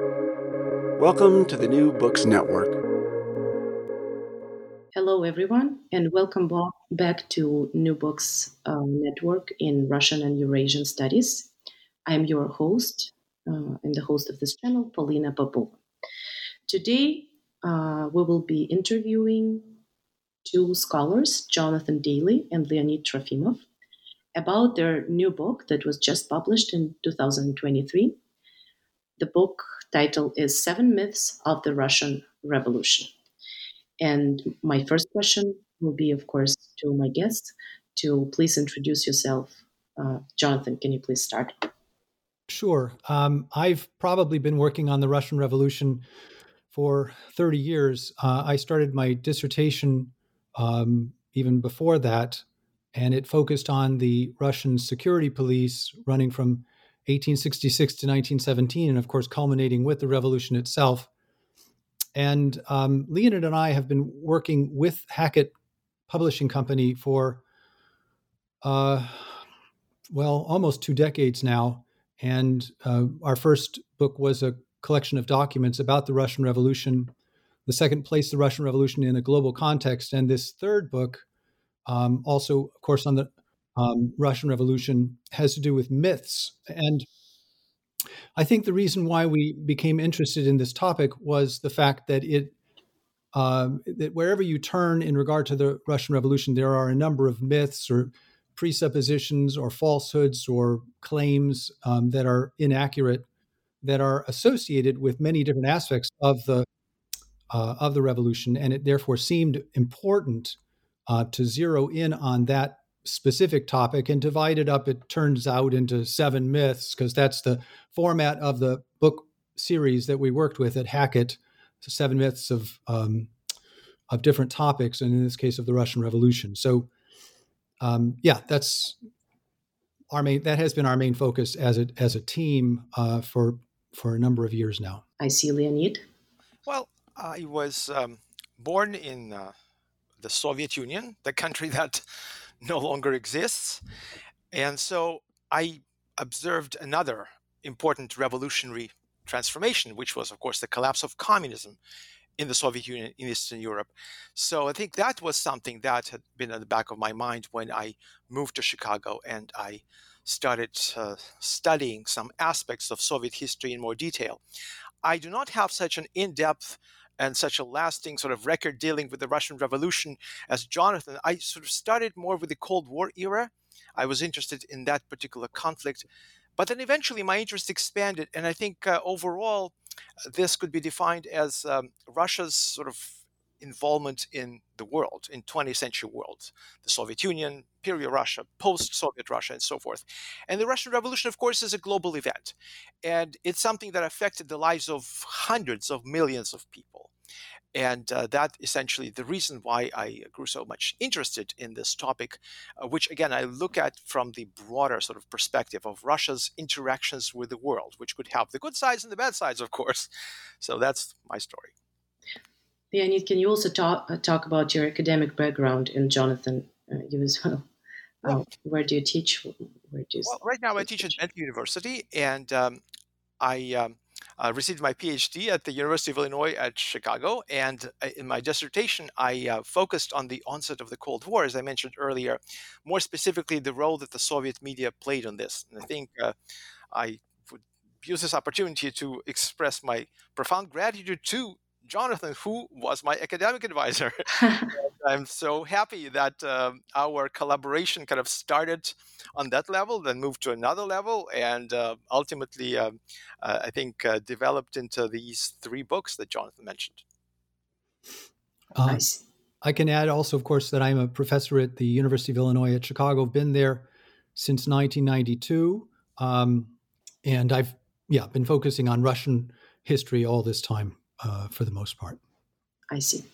Welcome to the New Books Network. Hello, everyone, and welcome back to New Books uh, Network in Russian and Eurasian Studies. I'm your host. Uh, I'm the host of this channel, Polina Popova. Today, uh, we will be interviewing two scholars, Jonathan Daly and Leonid Trofimov, about their new book that was just published in 2023. The book title is Seven Myths of the Russian Revolution. And my first question will be, of course, to my guests to please introduce yourself. Uh, Jonathan, can you please start? Sure. Um, I've probably been working on the Russian Revolution for 30 years. Uh, I started my dissertation um, even before that, and it focused on the Russian security police running from 1866 to 1917, and of course, culminating with the revolution itself. And um, Leonid and I have been working with Hackett Publishing Company for, uh, well, almost two decades now. And uh, our first book was a collection of documents about the Russian Revolution. The second placed the Russian Revolution in a global context. And this third book, um, also, of course, on the um, Russian Revolution, has to do with myths. And I think the reason why we became interested in this topic was the fact that it um, that wherever you turn in regard to the Russian Revolution, there are a number of myths or presuppositions or falsehoods or claims um, that are inaccurate that are associated with many different aspects of the uh, of the revolution, and it therefore seemed important uh, to zero in on that specific topic and divide it up. It turns out into seven myths because that's the format of the book series that we worked with at Hackett. So seven myths of um, of different topics, and in this case, of the Russian Revolution. So, um, yeah, that's our main. That has been our main focus as a as a team uh, for for a number of years now. I see, Leonid. Well, I was um, born in uh, the Soviet Union, the country that no longer exists. And so I observed another important revolutionary transformation, which was, of course, the collapse of communism in the Soviet Union in Eastern Europe. So I think that was something that had been in the back of my mind when I moved to Chicago and I started uh, studying some aspects of Soviet history in more detail. I do not have such an in depth and such a lasting sort of record dealing with the Russian Revolution as Jonathan. I sort of started more with the Cold War era. I was interested in that particular conflict. But then eventually my interest expanded. And I think uh, overall, this could be defined as um, Russia's sort of involvement in the world, in 20th century world, the Soviet Union, Imperial Russia, post-Soviet Russia, and so forth. And the Russian Revolution, of course, is a global event, and it's something that affected the lives of hundreds of millions of people. And uh, that essentially the reason why I grew so much interested in this topic, uh, which again I look at from the broader sort of perspective of Russia's interactions with the world, which could have the good sides and the bad sides, of course. So that's my story. Leonid, can you also talk uh, talk about your academic background and Jonathan, uh, you as well? uh, where do you teach? Where do you well, right now I teach at Bentley University, and um, I um, uh, received my PhD at the University of Illinois at Chicago. And uh, in my dissertation, I uh, focused on the onset of the Cold War, as I mentioned earlier, more specifically the role that the Soviet media played on this. And I think uh, I would use this opportunity to express my profound gratitude to Jonathan, who was my academic advisor. I'm so happy that uh, our collaboration kind of started on that level, then moved to another level, and uh, ultimately, um, uh, I think, uh, developed into these three books that Jonathan mentioned. Nice. Um, I can add also, of course, that I'm a professor at the University of Illinois at Chicago. I've been there since 1992, um, and I've yeah been focusing on Russian history all this time uh, for the most part. I see.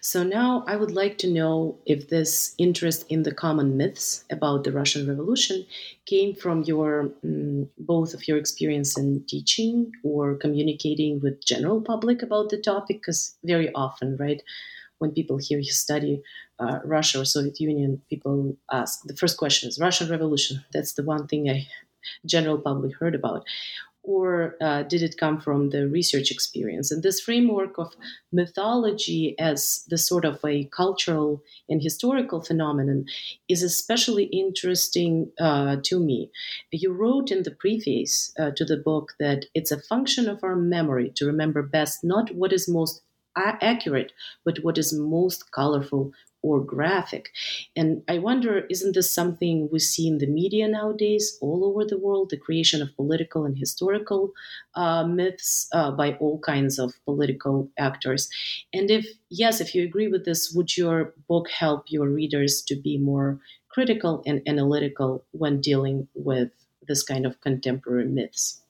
So now I would like to know if this interest in the common myths about the Russian Revolution came from your um, both of your experience in teaching or communicating with general public about the topic. Because very often, right, when people hear you study uh, Russia or Soviet Union, people ask the first question is Russian Revolution. That's the one thing I general public heard about or uh, did it come from the research experience? And this framework of mythology as the sort of a cultural and historical phenomenon is especially interesting uh, to me. You wrote in the preface uh, to the book that it's a function of our memory to remember best not what is most accurate, but what is most colorful or graphic. And I wonder, isn't this something we see in the media nowadays, all over the world, the creation of political and historical uh, myths uh, by all kinds of political actors? And if yes, if you agree with this, would your book help your readers to be more critical and analytical when dealing with this kind of contemporary myths?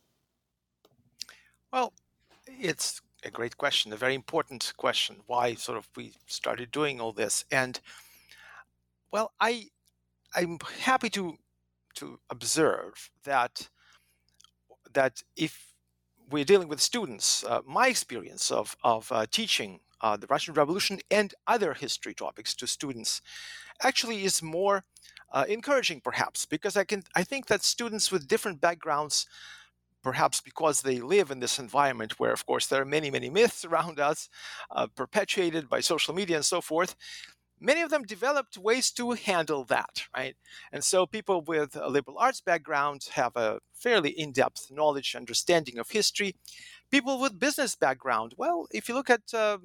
Well, it's a great question, a very important question. Why sort of we started doing all this, and well, I I'm happy to to observe that that if we're dealing with students, uh, my experience of of uh, teaching uh, the Russian Revolution and other history topics to students actually is more uh, encouraging, perhaps, because I can I think that students with different backgrounds perhaps because they live in this environment where, of course, there are many, many myths around us, uh, perpetuated by social media and so forth. Many of them developed ways to handle that, right? And so people with a liberal arts background have a fairly in depth knowledge, understanding of history. People with business background, well, if you look at uh,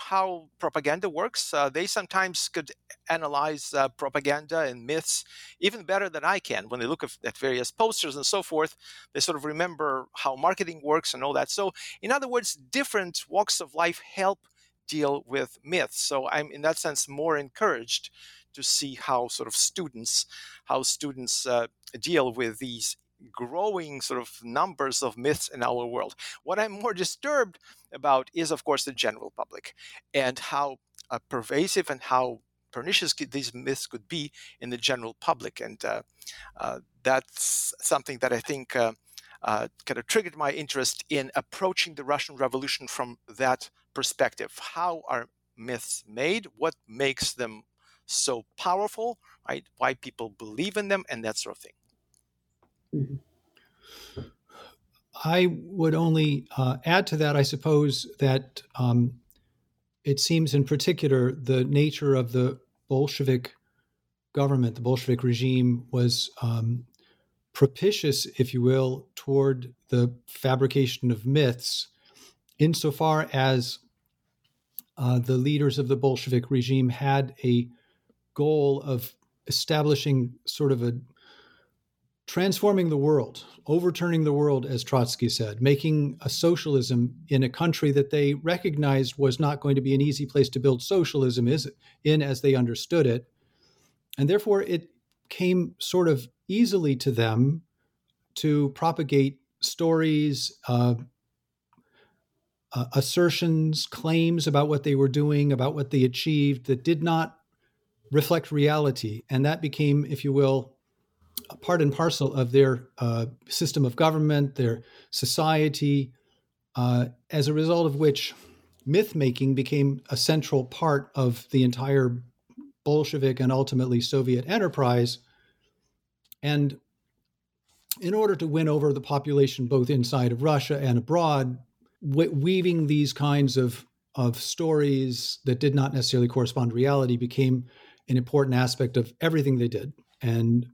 how propaganda works. Uh, they sometimes could analyze uh, propaganda and myths even better than I can. When they look at, various posters and so forth, they sort of remember how marketing works and all that. So, in other words, different walks of life help deal with myths. So, I'm in that sense more encouraged to see how sort of students, how students uh, deal with these growing sort of numbers of myths in our world. What I'm more disturbed about is, of course, the general public and how uh, pervasive and how pernicious these myths could be in the general public. And uh, uh, that's something that I think uh, uh, kind of triggered my interest in approaching the Russian Revolution from that perspective. How are myths made? What makes them so powerful? Right? Why people believe in them, and that sort of thing. Mm-hmm. I would only uh, add to that, I suppose, that um, it seems in particular the nature of the Bolshevik government, the Bolshevik regime, was um, propitious, if you will, toward the fabrication of myths, insofar as uh, the leaders of the Bolshevik regime had a goal of establishing sort of a transforming the world, overturning the world, as Trotsky said, making a socialism in a country that they recognized was not going to be an easy place to build socialism is in as they understood it. And therefore, it came sort of easily to them to propagate stories, uh, uh, assertions, claims about what they were doing, about what they achieved that did not reflect reality. And that became, if you will, part and parcel of their uh, system of government, their society, uh, as a result of which myth making became a central part of the entire Bolshevik and ultimately Soviet enterprise. And in order to win over the population both inside of Russia and abroad, weaving these kinds of, of stories that did not necessarily correspond to reality became an important aspect of everything they did. And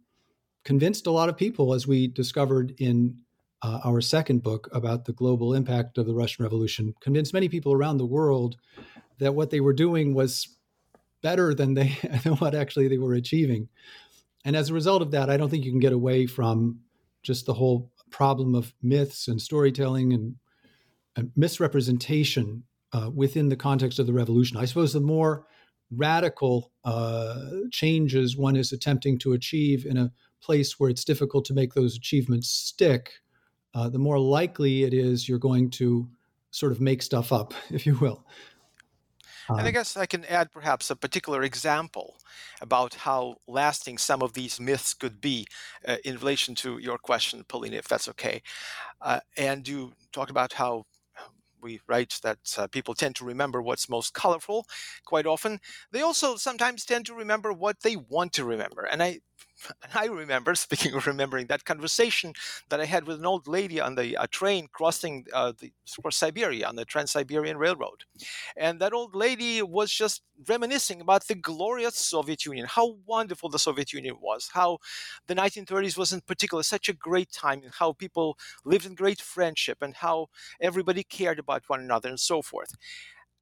convinced a lot of people, as we discovered in uh, our second book about the global impact of the Russian Revolution, convinced many people around the world that what they were doing was better than they than what actually they were achieving. And as a result of that, I don't think you can get away from just the whole problem of myths and storytelling and, and misrepresentation uh, within the context of the revolution. I suppose the more radical uh, changes one is attempting to achieve in a place where it's difficult to make those achievements stick, uh, the more likely it is you're going to sort of make stuff up, if you will. and I um, guess I can add perhaps a particular example about how lasting some of these myths could be uh, in relation to your question, Polina, if that's okay. Uh, and you talked about how we write that uh, people tend to remember what's most colorful quite often. They also sometimes tend to remember what they want to remember. And I I remember, speaking of remembering, that conversation that I had with an old lady on the uh, train crossing uh, the across Siberia on the Trans Siberian Railroad. And that old lady was just reminiscing about the glorious Soviet Union, how wonderful the Soviet Union was, how the 1930s was in particular such a great time, and how people lived in great friendship, and how everybody cared about one another, and so forth.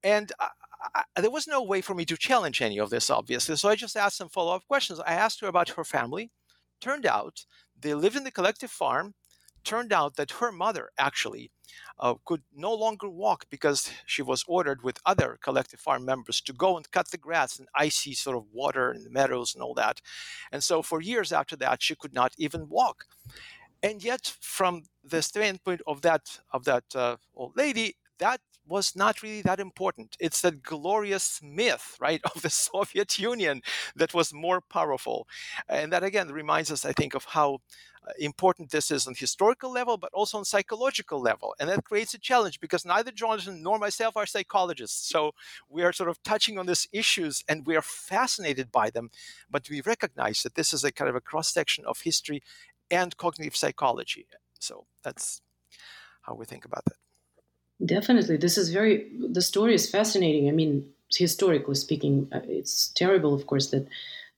And I, there was no way for me to challenge any of this, obviously. So I just asked some follow up questions. I asked her about her family. Turned out they lived in the collective farm. Turned out that her mother actually uh, could no longer walk because she was ordered with other collective farm members to go and cut the grass in icy sort of water the meadows and all that. And so for years after that, she could not even walk. And yet, from the standpoint of that of that uh, old lady, that was not really that important. It's that glorious myth, right, of the Soviet Union that was more powerful. And that again reminds us, I think, of how uh, important this is on historical level, but also on psychological level. And that creates a challenge because neither Jonathan nor myself are psychologists. So we are sort of touching on these issues and we are fascinated by them. But we recognize that this is a kind of a cross section of history and cognitive psychology. So that's how we think about that. Definitely. This is very, the story is fascinating. I mean, historically speaking, uh, it's terrible, of course, that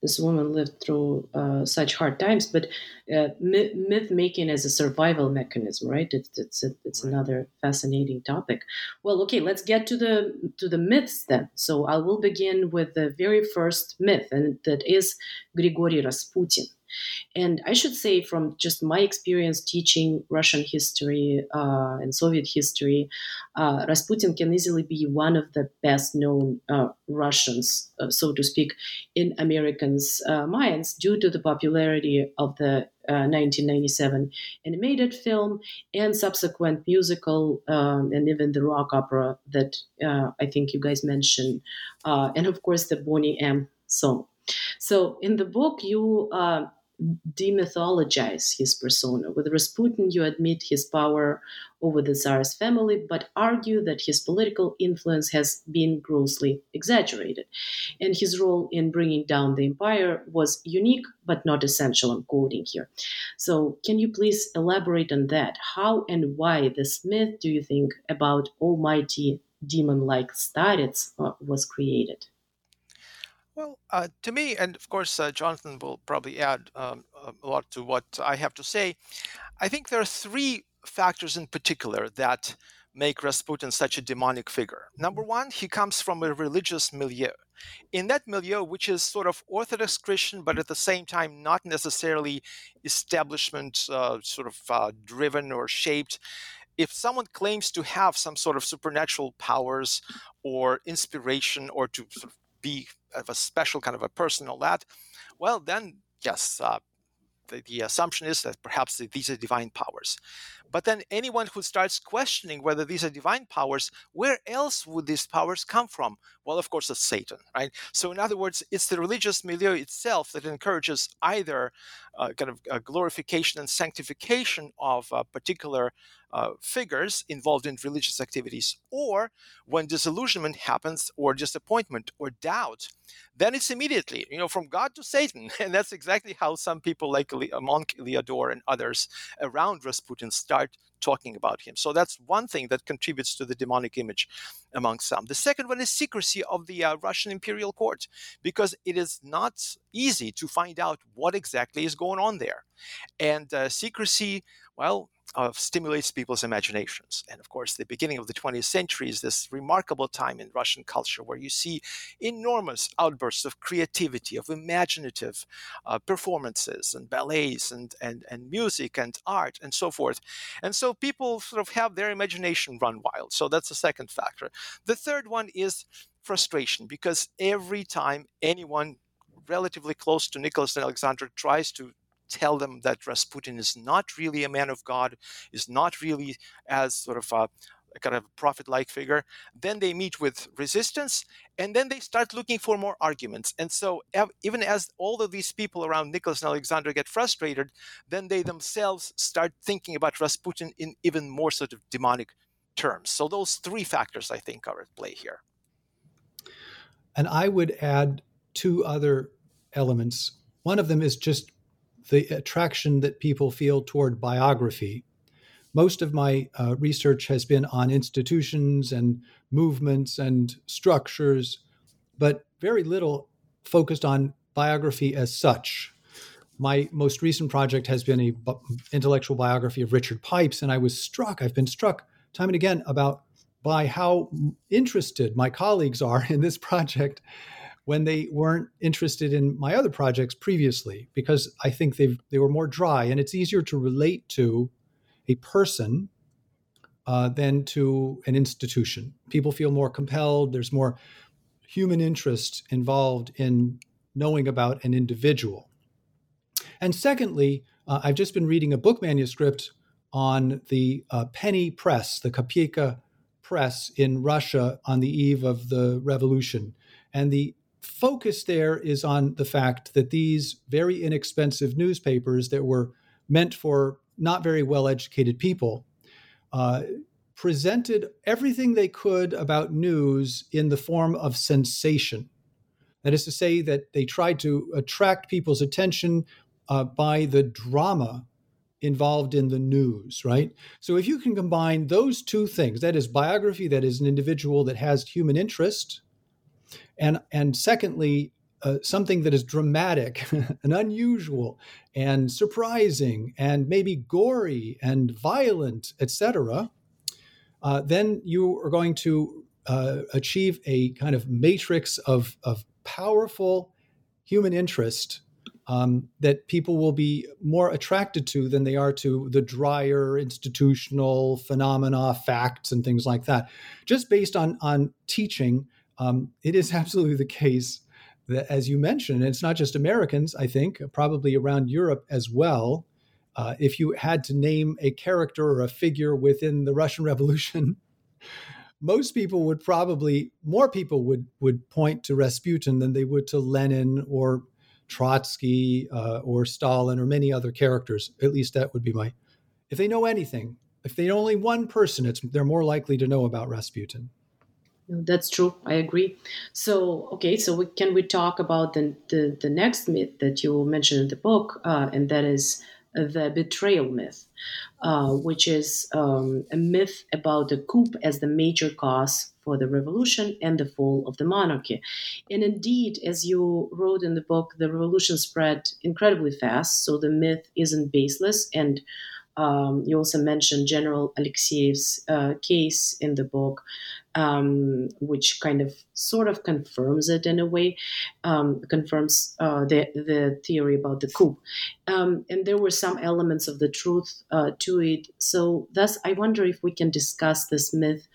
this woman lived through uh, such hard times, but uh, myth, myth, making as a survival mechanism, right? It's, it's, a, it's another fascinating topic. Well, okay, let's get to the, to the myths then. So I will begin with the very first myth, and that is Grigory Rasputin. And I should say, from just my experience teaching Russian history uh, and Soviet history, uh, Rasputin can easily be one of the best known uh, Russians, uh, so to speak, in Americans' uh, minds due to the popularity of the 1997 uh, animated film and subsequent musical um, and even the rock opera that I think you guys mentioned, and of course the Boney M song. So in the book, you uh, demythologize his persona. With Rasputin, you admit his power over the Tsar's family, but argue that his political influence has been grossly exaggerated. And his role in bringing down the empire was unique, but not essential. I'm quoting here. So, can you please elaborate on that? How and why this myth, do you think, about almighty demon like Starets uh, was created? Well, uh, to me, and of course, uh, Jonathan will probably add um, a lot to what I have to say. I think there are three factors in particular that make Rasputin such a demonic figure. Number one, he comes from a religious milieu. In that milieu, which is sort of Orthodox Christian, but at the same time not necessarily establishment uh, sort of uh, driven or shaped, if someone claims to have some sort of supernatural powers or inspiration or to sort of be of a special kind of a person, all that, well, then yes, uh, the, the, assumption is that perhaps these are divine powers. But then anyone who starts questioning whether these are divine powers, where else would these powers come from? Well, of course, it's Satan, right? So, in other words, it's the religious milieu itself that encourages either uh, kind of a glorification and sanctification of uh, particular uh, figures involved in religious activities, or when disillusionment happens, or disappointment, or doubt, then it's immediately, you know, from God to Satan. And that's exactly how some people like Monk Iliodor and others around Rasputin start talking about him. So that's one thing that contributes to the demonic image among some. The second one is secrecy of the uh, Russian imperial court, because it is not easy to find out what exactly is going on there. And uh, secrecy, well, uh, stimulates people's imaginations. And of course, the beginning of the 20th century is this remarkable time in Russian culture where you see enormous outbursts of creativity, of imaginative uh, performances and ballets and, and, and music and art and so forth. And so people sort of have their imagination run wild. So that's the second factor. The third one is frustration because every time anyone relatively close to Nicholas and Alexandra tries to tell them that Rasputin is not really a man of God, is not really as sort of a, a kind of prophet like figure. Then they meet with resistance and then they start looking for more arguments. And so, even as all of these people around Nicholas and Alexandra get frustrated, then they themselves start thinking about Rasputin in even more sort of demonic terms. So, those three factors I think are at play here. And I would add two other elements. One of them is just the attraction that people feel toward biography. Most of my uh, research has been on institutions and movements and structures, but very little focused on biography as such. My most recent project has been a intellectual biography of Richard Pipes, and I was struck. I've been struck time and again about by how interested my colleagues are in this project when they weren't interested in my other projects previously, because I think they they were more dry, and it's easier to relate to a person uh, than to an institution. People feel more compelled. There's more human interest involved in knowing about an individual. And secondly, uh, I've just been reading a book manuscript on the uh, penny press, the Kopeyka press in Russia on the eve of the revolution. And the focus there is on the fact that these very inexpensive newspapers that were meant for not very well educated people uh, presented everything they could about news in the form of sensation. That is to say, that they tried to attract people's attention uh, by the drama involved in the news, right? So if you can combine those two things, that is biography, that is an individual that has human interest, and and secondly, uh, something that is dramatic and unusual and surprising and maybe gory and violent, etc., uh, then you are going to uh, achieve a kind of matrix of, of powerful human interest um, that people will be more attracted to than they are to the drier institutional phenomena, facts, and things like that. Just based on on teaching, um, it is absolutely the case that, as you mentioned, it's not just Americans. I think probably around Europe as well. Uh, if you had to name a character or a figure within the Russian Revolution, most people would probably more people would would point to Rasputin than they would to Lenin or Trotsky uh, or Stalin or many other characters. At least that would be my. If they know anything, if they know only one person, it's they're more likely to know about Rasputin. That's true. I agree. So, okay, so we, can we talk about the, the, the next myth that you mentioned in the book, uh, and that is the betrayal myth, uh, which is um, a myth about the coup as the major cause for the revolution and the fall of the monarchy. And indeed, as you wrote in the book, the revolution spread incredibly fast, so the myth isn't baseless. And um, you also mentioned General Alexeyev's uh, case in the book, um, which kind of sort of confirms it in a way, um, confirms uh, the, the theory about the coup. Um, and there were some elements of the truth uh, to it. So, thus, I wonder if we can discuss this myth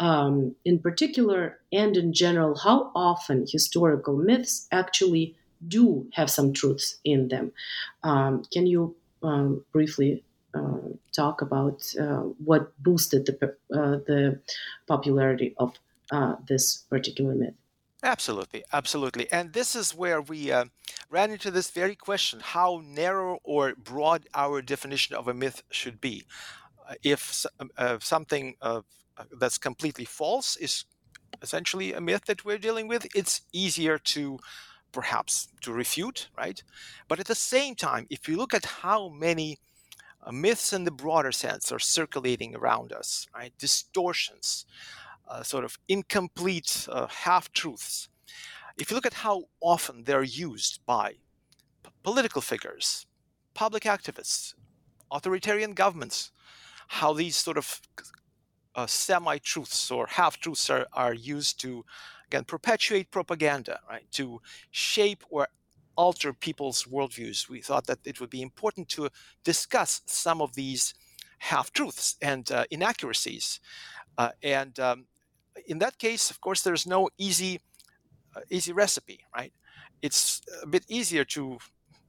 um, in particular and in general, how often historical myths actually do have some truths in them. Um, can you um, briefly talk about uh, what boosted the uh, the popularity of this particular myth. Absolutely, absolutely. And this is where we uh, ran into this very question how narrow or broad our definition of a myth should be. Uh, if uh, something that's completely false is essentially a myth that we're dealing with, it's easier to perhaps to refute, right? But at the same time, if you look at how many uh, myths in the broader sense are circulating around us, right? Distortions, uh, sort of incomplete uh, half truths. If you look at how often they're used by p- political figures, public activists, authoritarian governments, how these sort of uh, semi truths or half truths are, are used to, again, perpetuate propaganda, right? To shape or alter people's worldviews, we thought that it would be important to discuss some of these half truths and uh, inaccuracies. Uh, and um, in that case, of course, there's no easy, uh, easy recipe, right? It's a bit easier to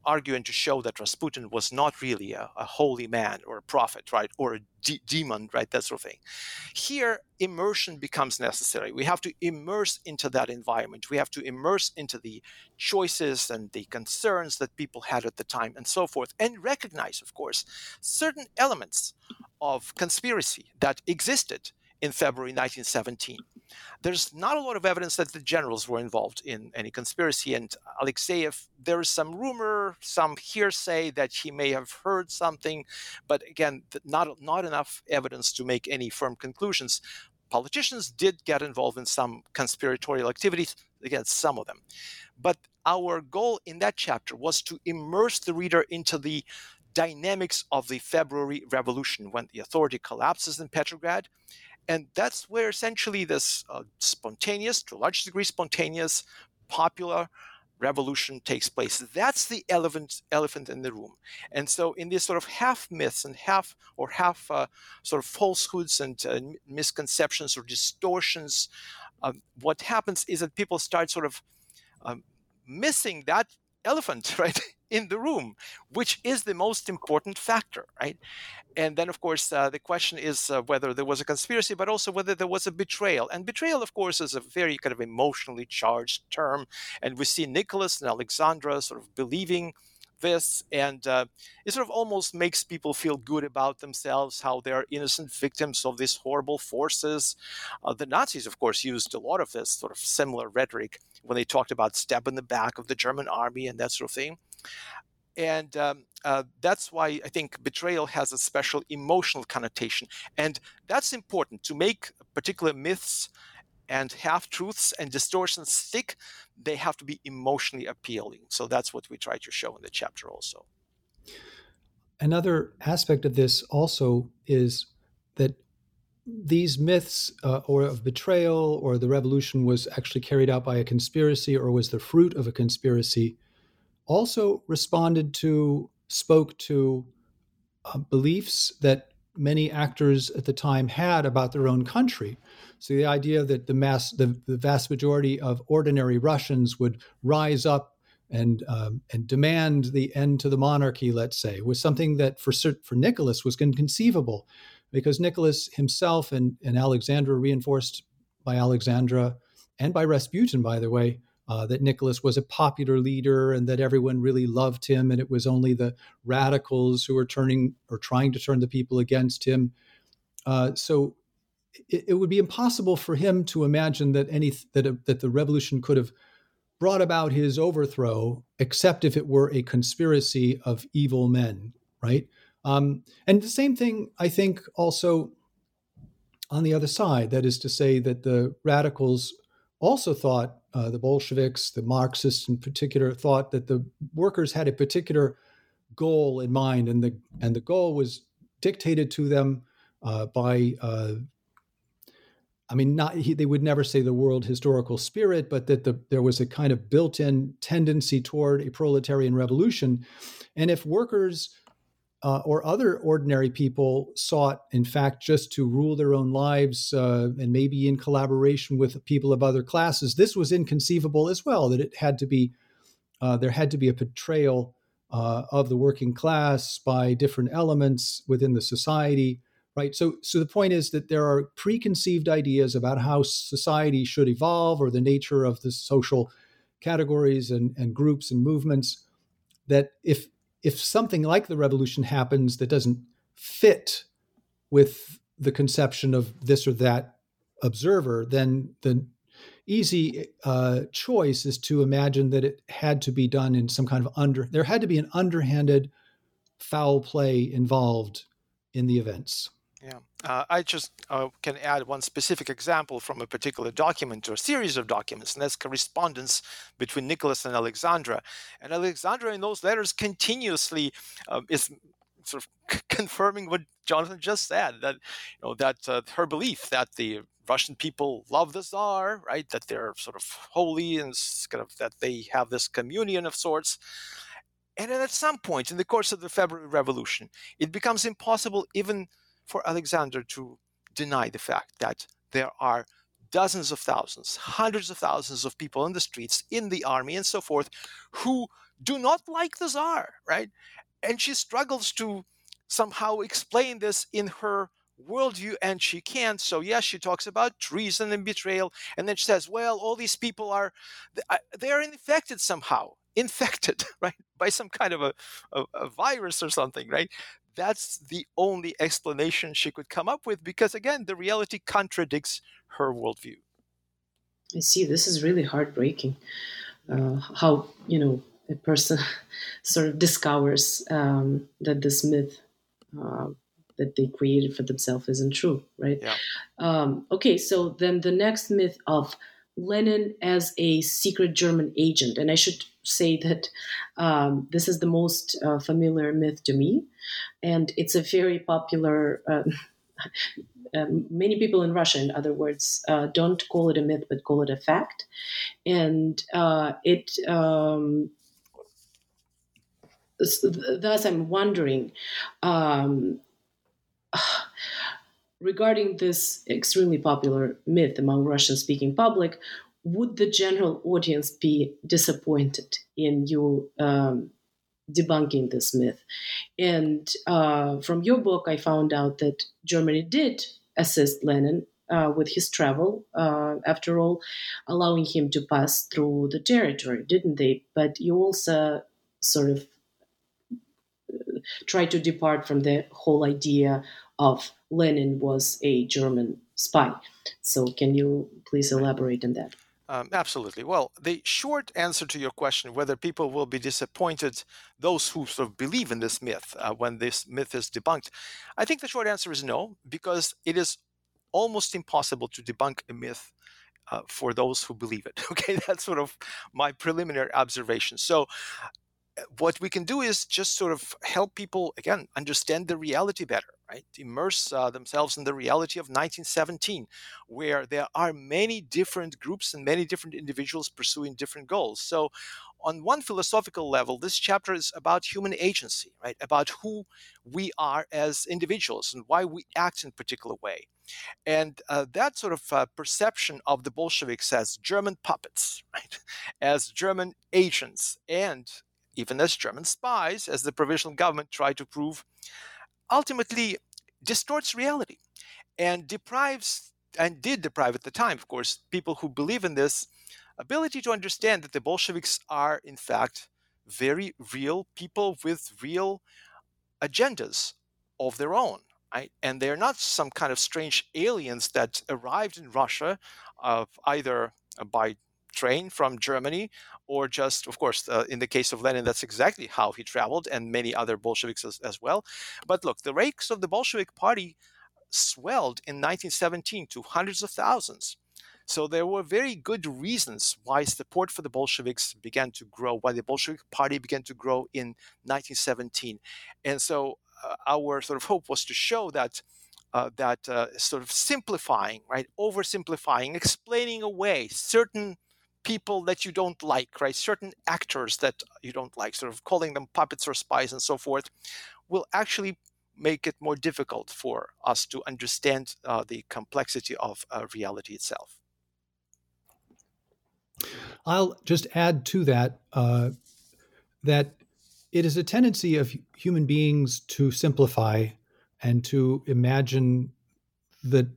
argue and to show that Rasputin was not really a, a holy man or a prophet, right, or a de- demon, right, that sort of thing. Here, immersion becomes necessary. We have to immerse into that environment. We have to immerse into the choices and the concerns that people had at the time and so forth, and recognize, of course, certain elements of conspiracy that existed in February 1917. there's not a lot of evidence that the generals were involved in any conspiracy. And Alexeyev, there is some rumor, some hearsay that he may have heard something, but again, not not enough evidence to make any firm conclusions. Politicians did get involved in some conspiratorial activities, again, some of them. But our goal in that chapter was to immerse the reader into the dynamics of the February Revolution when the authority collapses in Petrograd and that's where essentially this uh, spontaneous, to a large degree, spontaneous, popular revolution takes place. That's the elephant elephant in the room. And so, in these sort of half myths and half or half uh, sort of falsehoods and uh, misconceptions or distortions, uh, what happens is that people start sort of um, missing that elephant right in the room, which is the most important factor, right? And then, of course, uh, the question is uh, whether there was a conspiracy, but also whether there was a betrayal. And betrayal, of course, is a very kind of emotionally charged term. And we see Nicholas and Alexandra sort of believing this, and uh, it sort of almost makes people feel good about themselves, how they are innocent victims of these horrible forces. Uh, the Nazis, of course, used a lot of this sort of similar rhetoric when they talked about stab in the back of the German army and that sort of thing. And um, uh, that's why I think betrayal has a special emotional connotation. And that's important to make particular myths and half truths and distortions stick, they have to be emotionally appealing. So that's what we try to show in the chapter also. Another aspect of this also is that these myths uh, or of betrayal or the revolution was actually carried out by a conspiracy or was the fruit of a conspiracy also responded to spoke to uh, beliefs that many actors at the time had about their own country. So the idea that the mass, the, the vast majority of ordinary Russians would rise up and um, and demand the end to the monarchy, let's say, was something that for for Nicholas was inconceivable, because Nicholas himself and, and Alexandra reinforced by Alexandra and by Rasputin, by the way, uh, that Nicholas was a popular leader and that everyone really loved him, and it was only the radicals who were turning or trying to turn the people against him. Uh, so it, it, would be impossible for him to imagine that any that that the revolution could have brought about his overthrow, except if it were a conspiracy of evil men, right? Um, and the same thing, I think, also on the other side. That is to say, that the radicals also thought uh, the Bolsheviks, the Marxists in particular, thought that the workers had a particular goal in mind, and the and the goal was dictated to them uh, by uh, I mean, not he, they would never say the world historical spirit, but that the, there was a kind of built-in tendency toward a proletarian revolution, and if workers uh, or other ordinary people sought, in fact, just to rule their own lives uh, and maybe in collaboration with people of other classes, this was inconceivable as well. That it had to be uh, there had to be a portrayal uh, of the working class by different elements within the society right so so the point is that there are preconceived ideas about how society should evolve or the nature of the social categories and, and groups and movements that if if something like the revolution happens that doesn't fit with the conception of this or that observer then the easy uh, choice is to imagine that it had to be done in some kind of under there had to be an underhanded foul play involved in the events yeah, uh, I just uh, can add one specific example from a particular document or a series of documents, and that's correspondence between Nicholas and Alexandra. And Alexandra, in those letters, continuously uh, is sort of confirming what Jonathan just said that you know that uh, her belief that the Russian people love the Tsar, right? That they're sort of holy and kind of that they have this communion of sorts. And then at some point in the course of the February Revolution, it becomes impossible even for Alexandra to deny the fact that there are dozens of thousands, hundreds of thousands of people in the streets, in the army, and so forth, who do not like the Tsar, right? And she struggles to somehow explain this in her worldview, and she can't. So, yes, she talks about treason and betrayal, and then she says, well, all these people are, uh, they are infected somehow, infected, right, by some kind of a, a, a virus or something, right? That's the only explanation she could come up with because, again, the reality contradicts her worldview. I see. This is really heartbreaking. Uh, how you know a person sort of discovers um, that this myth uh, that they created for themselves isn't true, right? Yeah. Um, okay, so then the next myth of Lenin as a secret German agent, and I should say that um, this is the most uh, familiar myth to me, and it's a very popular. Uh, many people in Russia, in other words, uh, don't call it a myth but call it a fact, and uh, it. Um, thus, I'm wondering um, regarding this extremely popular myth among Russian speaking public, would the general audience be disappointed in you um, debunking this myth? And uh, from your book, I found out that Germany did assist Lenin uh, with his travel, uh, after all, allowing him to pass through the territory, didn't they? But you also sort of uh, try to depart from the whole idea of Lenin was a German spy. So, can you please elaborate on that? Um, absolutely. Well, the short answer to your question, whether people will be disappointed, those who sort of believe in this myth uh, when this myth is debunked, I think the short answer is no, because it is almost impossible to debunk a myth uh, for those who believe it. Okay, that's sort of my preliminary observation. So, what we can do is just sort of help people again understand the reality better right? Immerse uh, themselves in the reality of 1917 where there are many different groups and many different individuals pursuing different goals. So on one philosophical level this chapter is about human agency right? About who we are as individuals and why we act in a particular way. And uh, that sort of uh, perception of the bolsheviks as german puppets right? As german agents and even as German spies, as the provisional government tried to prove, ultimately distorts reality and deprives, and did deprive at the time, of course, people who believe in this ability to understand that the Bolsheviks are, in fact, very real people with real agendas of their own. Right? And they're not some kind of strange aliens that arrived in Russia uh, either by train from Germany, or just, of course, uh, in the case of Lenin, that's exactly how he traveled, and many other Bolsheviks as, as well. But look, the ranks of the Bolshevik Party swelled in 1917 to hundreds of thousands. So there were very good reasons why support for the Bolsheviks began to grow, why the Bolshevik Party began to grow in 1917. And so uh, our sort of hope was to show that uh, that uh, sort of simplifying, right, oversimplifying, explaining away certain people that you don't like, right? Certain actors that you don't like, sort of calling them puppets or spies and so forth, will actually make it more difficult for us to understand uh, the complexity of uh, reality itself. I'll just add to that uh, that it is a tendency of human beings to simplify and to imagine that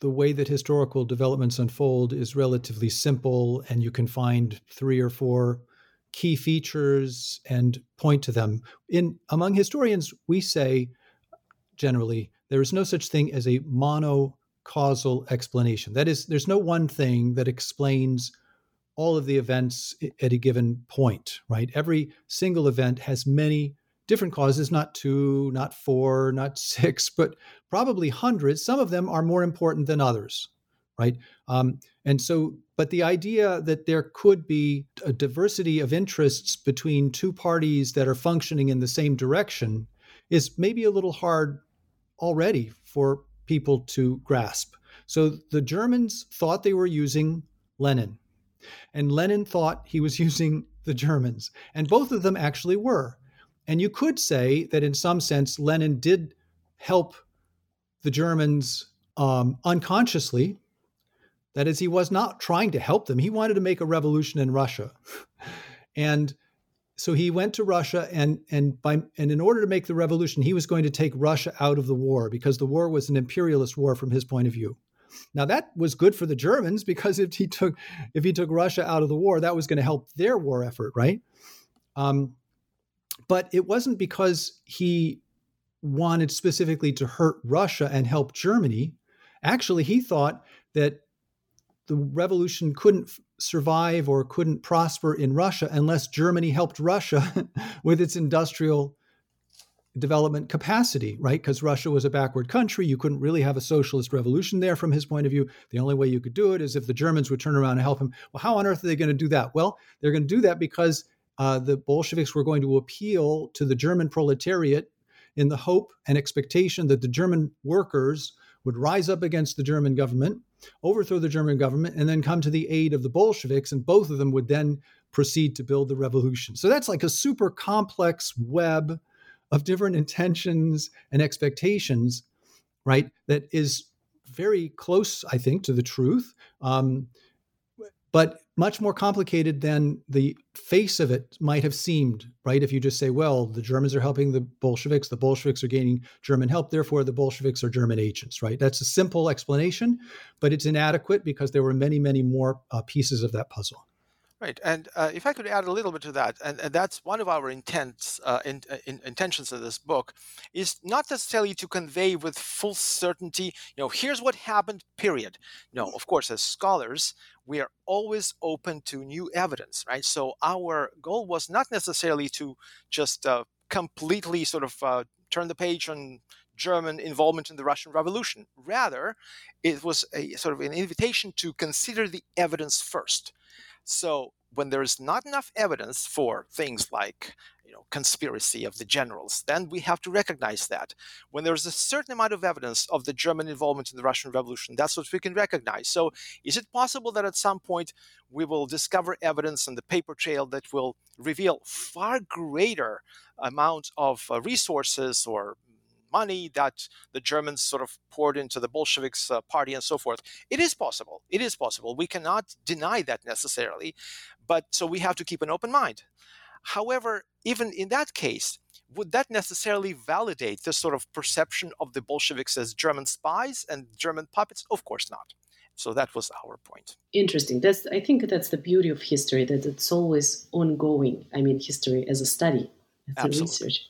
the way that historical developments unfold is relatively simple, and you can find three or four key features and point to them. In among historians, we say generally there is no such thing as a mono causal explanation. That is, there's no one thing that explains all of the events at a given point, right? Every single event has many different causes, not two, not four, not six, but probably hundreds. Some of them are more important than others, right? Um, and so, but the idea that there could be a diversity of interests between two parties that are functioning in the same direction is maybe a little hard already for people to grasp. So the Germans thought they were using Lenin, and Lenin thought he was using the Germans, and both of them actually were. And you could say that in some sense, Lenin did help the Germans um, unconsciously. That is, he was not trying to help them. He wanted to make a revolution in Russia. and so he went to Russia and and by and in order to make the revolution, he was going to take Russia out of the war because the war was an imperialist war from his point of view. Now that was good for the Germans because if he took if he took Russia out of the war, that was going to help their war effort, right? Um, but it wasn't because he wanted specifically to hurt Russia and help Germany. Actually, he thought that the revolution couldn't survive or couldn't prosper in Russia unless Germany helped Russia with its industrial development capacity, right? Because Russia was a backward country. You couldn't really have a socialist revolution there from his point of view. The only way you could do it is if the Germans would turn around and help him. Well, how on earth are they going to do that? Well, they're going to do that because uh, the Bolsheviks were going to appeal to the German proletariat in the hope and expectation that the German workers would rise up against the German government, overthrow the German government, and then come to the aid of the Bolsheviks, and both of them would then proceed to build the revolution. So that's like a super complex web of different intentions and expectations, right? That is very close, I think, to the truth. Um, but much more complicated than the face of it might have seemed, right? If you just say, well, the Germans are helping the Bolsheviks, the Bolsheviks are gaining German help, therefore the Bolsheviks are German agents, right? That's a simple explanation, but it's inadequate because there were many, many more uh, pieces of that puzzle. Right, and uh, if I could add a little bit to that, and, and that's one of our intents, uh, in, uh, in, intentions of this book, is not necessarily to convey with full certainty, you know, here's what happened. Period. No, of course, as scholars, we are always open to new evidence, right? So our goal was not necessarily to just uh, completely sort of uh, turn the page on German involvement in the Russian Revolution. Rather, it was a sort of an invitation to consider the evidence first so when there's not enough evidence for things like you know conspiracy of the generals then we have to recognize that. When there's a certain amount of evidence of the german involvement in the russian revolution that's what we can recognize. So is it possible that at some point we will discover evidence on the paper trail that will reveal far greater amount of uh, resources or money that the Germans sort of poured into the Bolsheviks uh, party and so forth. It is possible. It is possible. We cannot deny that necessarily, but so we have to keep an open mind. However, even in that case, would that necessarily validate this sort of perception of the Bolsheviks as German spies and German puppets? Of course not. So that was our point. Interesting. That's I think that's the beauty of history that it's always ongoing. I mean, history as a study, as a research.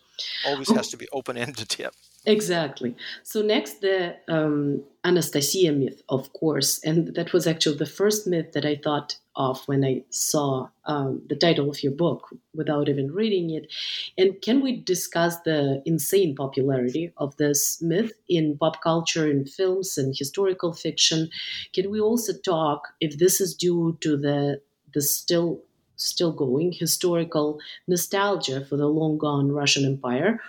Always has to be open ended. Yeah. Exactly. So next, the um, Anastasia myth, of course, and that was actually the first myth that I thought of when I saw um, the title of your book without even reading it. And can we discuss the insane popularity of this myth in pop culture, in films, and historical fiction? Can we also talk if this is due to the the still still going historical nostalgia for the long gone Russian Empire,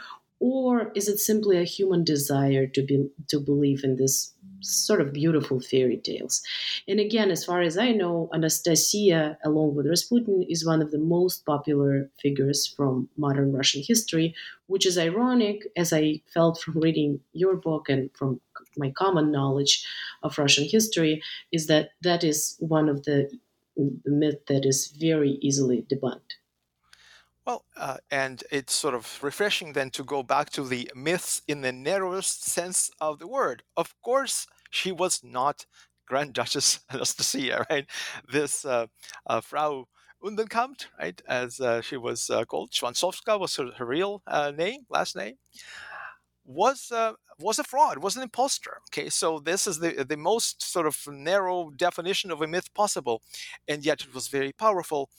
or is it simply a human desire to be to believe in this sort of beautiful fairy tales? And again as far as i know anastasia along with rasputin is one of the most popular figures from modern russian history which is ironic as i felt from reading your book and from my common knowledge of russian history is that that is one of the, myth that is very easily debunked well, uh, and it's sort of refreshing then to go back to the myths in the narrowest sense of the word. Of course, she was not Grand Duchess Anastasia, right? This uh, uh, Frau Undenkamp, right, as uh, she was uh, called, Schanzkowska was her, her real uh, name, last name, was was a fraud, was an impostor. Okay, so this is the the most sort of narrow definition of a myth possible, and yet it was very powerful.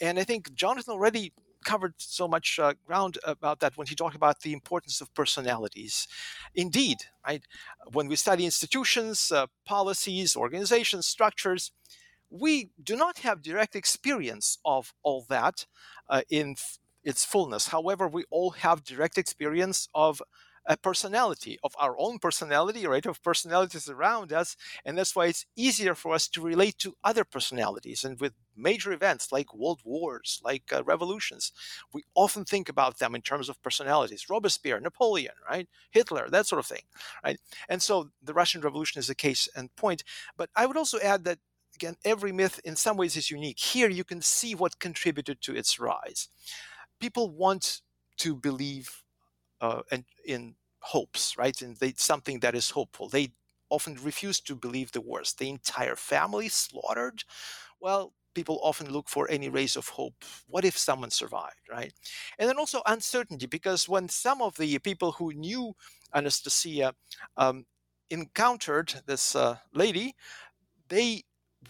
and I think Jonathan already covered so much uh, ground about that when he talked about the importance of personalities. Indeed, right? When we study institutions, uh, policies, organizations, structures, we do not have direct experience of all that uh, in f- its fullness. However, we all have direct experience of a personality of our own personality, right? Of personalities around us. And that's why it's easier for us to relate to other personalities. And with major events like world wars, like uh, revolutions, we often think about them in terms of personalities Robespierre, Napoleon, right? Hitler, that sort of thing, right? And so the Russian Revolution is a case and point. But I would also add that again, every myth in some ways is unique. Here you can see what contributed to its rise. People want to believe uh, and in hopes, right? And they, something that is hopeful. They often refuse to believe the worst. The entire family slaughtered. Well, people often look for any rays of hope. What if someone survived, right? And then also uncertainty, because when some of the people who knew Anastasia um, encountered this uh, lady, they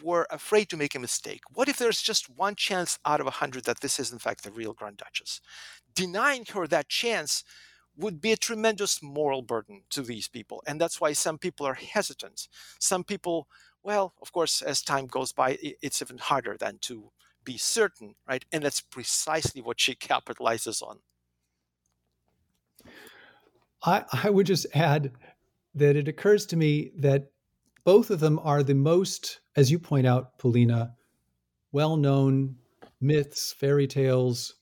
were afraid to make a mistake. What if there's just one chance out of a hundred that this is in fact the real Grand Duchess? Denying her that chance would be a tremendous moral burden to these people. And that's why some people are hesitant. Some people, well, of course, as time goes by, it's even harder than to be certain, right? And that's precisely what she capitalizes on. I, I would just add that it occurs to me that both of them are the most, as you point out, Polina, well known myths, fairy tales,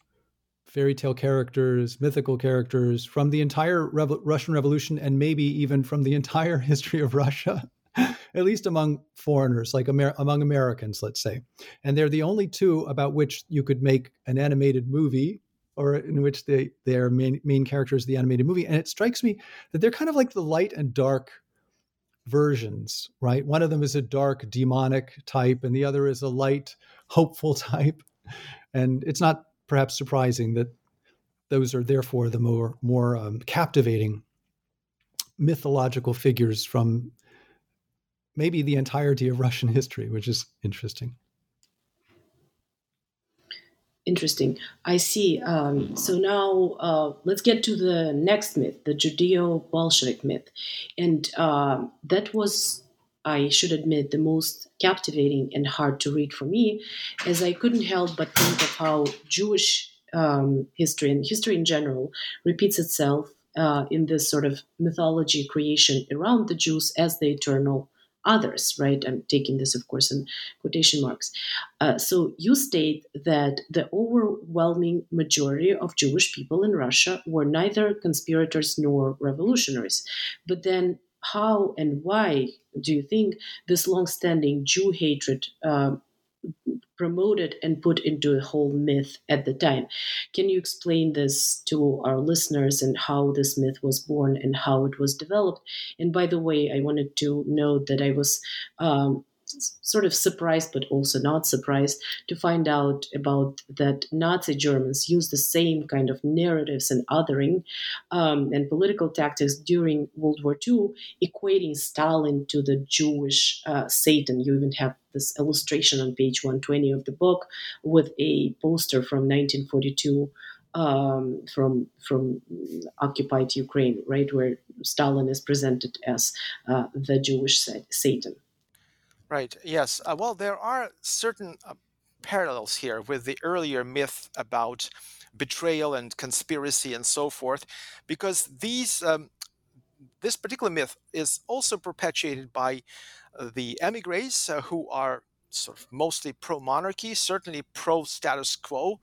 fairy tale characters, mythical characters from the entire Revo- Russian Revolution and maybe even from the entire history of Russia, at least among foreigners, like Amer- among Americans, let's say. And they're the only two about which you could make an animated movie or in which they, their main, main characters the animated movie. And it strikes me that they're kind of like the light and dark versions, right? One of them is a dark demonic type, and the other is a light, hopeful type. And it's not perhaps surprising that those are therefore the more more um, captivating mythological figures from maybe the entirety of Russian history, which is interesting. Interesting. I see. Um, so now uh, let's get to the next myth, the Judeo Bolshevik myth. And uh, that was, I should admit, the most captivating and hard to read for me, as I couldn't help but think of how Jewish um, history and history in general repeats itself uh, in this sort of mythology creation around the Jews as the eternal others, right? I'm taking this, of course, in quotation marks. Uh, so you state that the overwhelming majority of Jewish people in Russia were neither conspirators nor revolutionaries. But then, how and why do you think this long-standing Jew hatred uh, promoted and put into a whole myth at the time. Can you explain this to our listeners and how this myth was born and how it was developed? And by the way, I wanted to note that I was um, sort of surprised, but also not surprised to find out about that Nazi Germans used the same kind of narratives and othering um, and political tactics during World War II, equating Stalin to the Jewish uh, Satan. You even have this illustration on page 120 of the book with a poster from 1942 um, from from occupied Ukraine, right, where Stalin is presented as uh, the Jewish Satan. Right. Yes. Uh, well, there are certain uh, parallels here with the earlier myth about betrayal and conspiracy and so forth, because these um, this particular myth is also perpetuated by uh, the emigres uh, who are sort of mostly pro monarchy, certainly pro status quo,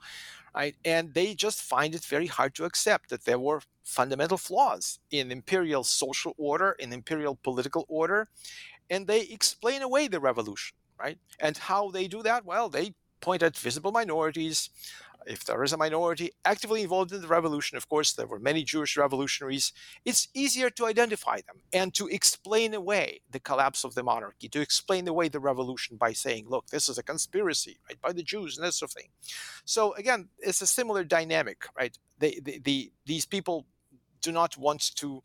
right? And they just find it very hard to accept that there were fundamental flaws in imperial social order, in imperial political order, and they explain away the revolution, right? And how they do that? Well, they point at visible minorities. If there is a minority actively involved in the revolution, of course, there were many Jewish revolutionaries, it's easier to identify them and to explain away the collapse of the monarchy, to explain away the revolution by saying, look, this is a conspiracy, right, by the Jews and this sort of thing. So again, it's a similar dynamic, right? They, the, the, these people do not want to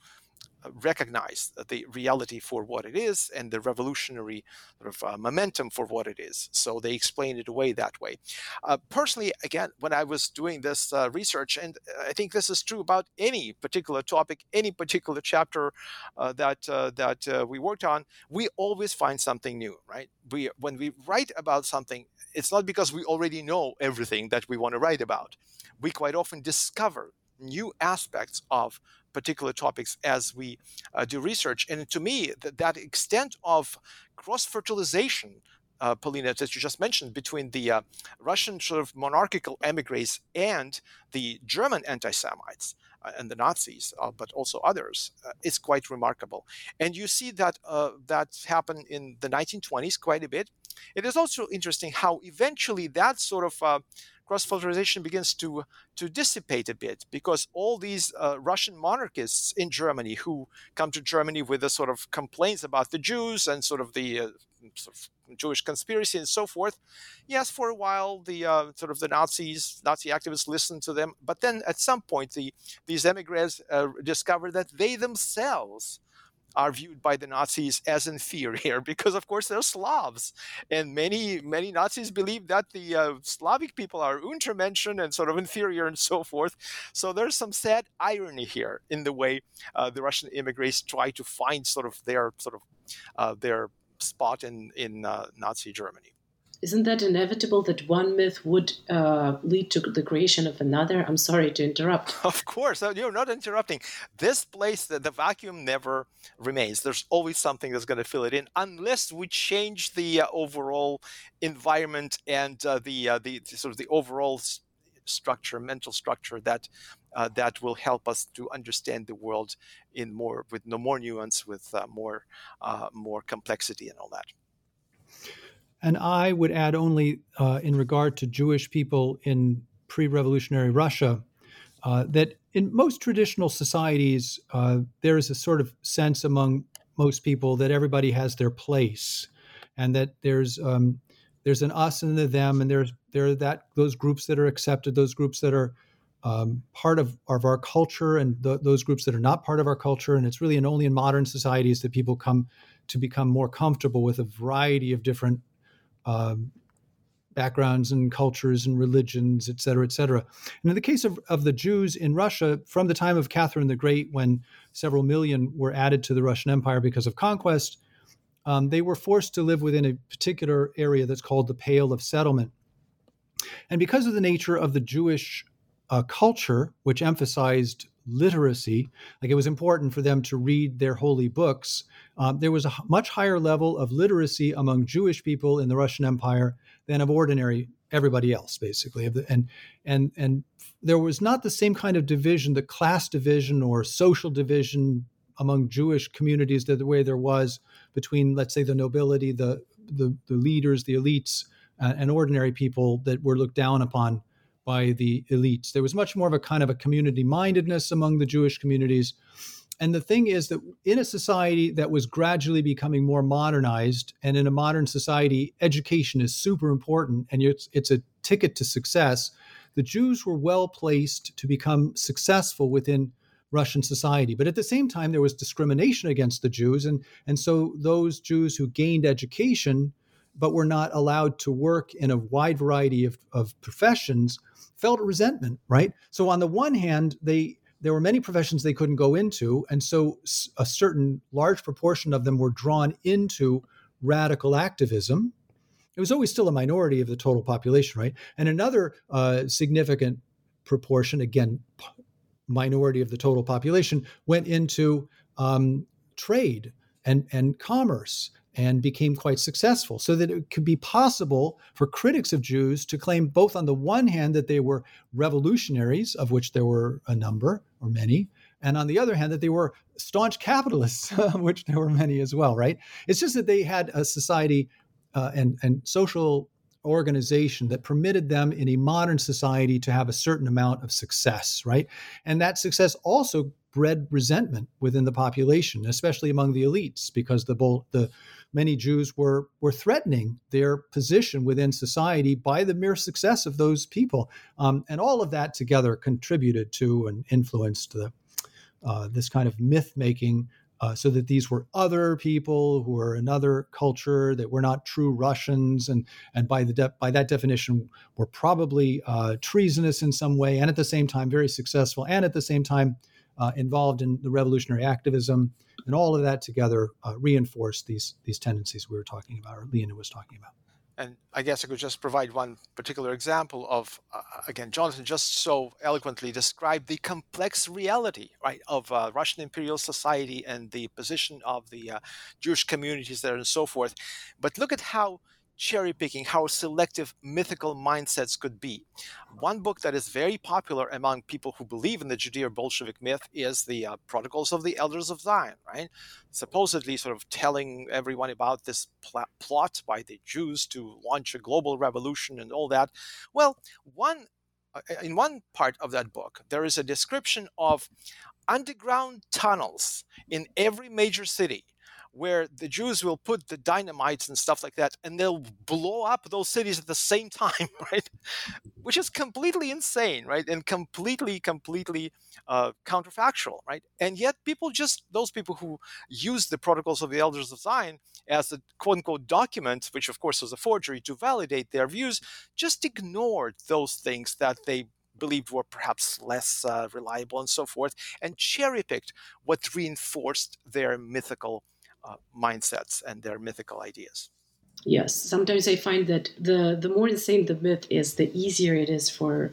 recognize the reality for what it is and the revolutionary sort of uh, momentum for what it is. So they explain it away that way. Uh, personally, again, when I was doing this uh, research, and I think this is true about any particular topic, any particular chapter uh, that uh, that uh, we worked on, we always find something new, right? We when we write about something, it's not because we already know everything that we want to write about. We quite often discover new aspects of particular topics as we uh, do research. And to me, th- that extent of cross fertilization, uh, Polina, that you just mentioned, between the uh, Russian sort of monarchical emigres and the German anti Semites. Uh, and the Nazis, uh, but also others, uh, is quite remarkable. And you see that that happened in the 1920s quite a bit. It is also interesting how eventually that sort of cross-fertilization begins to to dissipate a bit because all these uh, Russian monarchists in Germany who come to Germany with the sort of complaints about the Jews and sort of the uh, sort of Jewish conspiracy and so forth. Yes, for a while the uh, sort of the Nazis, Nazi activists listened to them, but then at some point the these emigres uh, discovered that they themselves are viewed by the Nazis as inferior because, of course, they're Slavs, and many many Nazis believe that the uh, Slavic people are Untermenschen and sort of inferior and so forth. So there's some sad irony here in the way uh, the Russian immigrants try to find sort of their sort of uh, their spot in in uh, Nazi Germany isn't that inevitable that one myth would uh, lead to the creation of another? I'm sorry to interrupt. Of course, you're not interrupting. This place, the, the vacuum never remains. There's always something that's going to fill it in, unless we change the uh, overall environment and uh, the, uh, the, sort of the overall structure, mental structure that uh, that will help us to understand the world in more with no more nuance, with uh, more more complexity and all that. And I would add only uh, in regard to Jewish people in pre revolutionary Russia uh, that in most traditional societies, uh, there is a sort of sense among most people that everybody has their place and that there's um, there's an us and a them, and there's there are that those groups that are accepted, those groups that are um, part of, of our culture, and th- those groups that are not part of our culture. And it's really in, only in modern societies that people come to become more comfortable with a variety of different um, backgrounds and cultures and religions, et cetera, et cetera. And in the case of, of the Jews in Russia, from the time of Catherine the Great, when several million were added to the Russian Empire because of conquest, um, they were forced to live within a particular area that's called the Pale of Settlement. And because of the nature of the Jewish uh, culture, which emphasized literacy, like it was important for them to read their holy books, um, there was a much higher level of literacy among Jewish people in the Russian Empire than of ordinary everybody else, basically. And and and there was not the same kind of division, the class division or social division among Jewish communities that the way there was between, let's say, the nobility, the the, the leaders, the elites, uh, and ordinary people that were looked down upon by the elites. There was much more of a kind of a community mindedness among the Jewish communities. And the thing is that in a society that was gradually becoming more modernized, and in a modern society, education is super important and it's, it's a ticket to success, the Jews were well placed to become successful within Russian society. But at the same time, there was discrimination against the Jews. And, and so those Jews who gained education but were not allowed to work in a wide variety of, of professions felt resentment, right? So on the one hand, they there were many professions they couldn't go into, and so a certain large proportion of them were drawn into radical activism. It was always still a minority of the total population, right? And another uh, significant proportion, again, minority of the total population, went into um, trade and and commerce and became quite successful. So that it could be possible for critics of Jews to claim both on the one hand that they were revolutionaries, of which there were a number or many, and on the other hand that they were staunch capitalists, of which there were many as well, right? It's just that they had a society uh, and, and social organization that permitted them in a modern society to have a certain amount of success, right? And that success also bred resentment within the population, especially among the elites, because the the many Jews were were threatening their position within society by the mere success of those people, um, and all of that together contributed to and influenced the uh, this kind of myth making. Uh, so that these were other people who were another culture that were not true Russians, and and by the de- by that definition were probably uh, treasonous in some way, and at the same time very successful, and at the same time uh, involved in the revolutionary activism, and all of that together uh, reinforced these these tendencies we were talking about, or Leonid was talking about. And I guess I could just provide one particular example of, uh, again, Jonathan just so eloquently described the complex reality, right, of uh, Russian imperial society and the position of the uh, Jewish communities there and so forth. But look at how cherry picking, how selective mythical mindsets could be. One book that is very popular among people who believe in the Judeo Bolshevik myth is the uh, Protocols of the Elders of Zion, right? Supposedly, sort of telling everyone about this pl- plot by the Jews to launch a global revolution and all that. Well, one uh, in one part of that book, there is a description of underground tunnels in every major city where the Jews will put the dynamites and stuff like that, and they'll blow up those cities at the same time, right? Which is completely insane, right? And completely, completely uh, counterfactual, right? And yet, people just those people who use the protocols of the Elders of Zion as a quote unquote document, which of course was a forgery to validate their views, just ignored those things that they believed were perhaps less uh, reliable and so forth, and cherry picked what reinforced their mythical uh, mindsets and their mythical ideas. Yes, sometimes I find that the the more insane the myth is, the easier it is for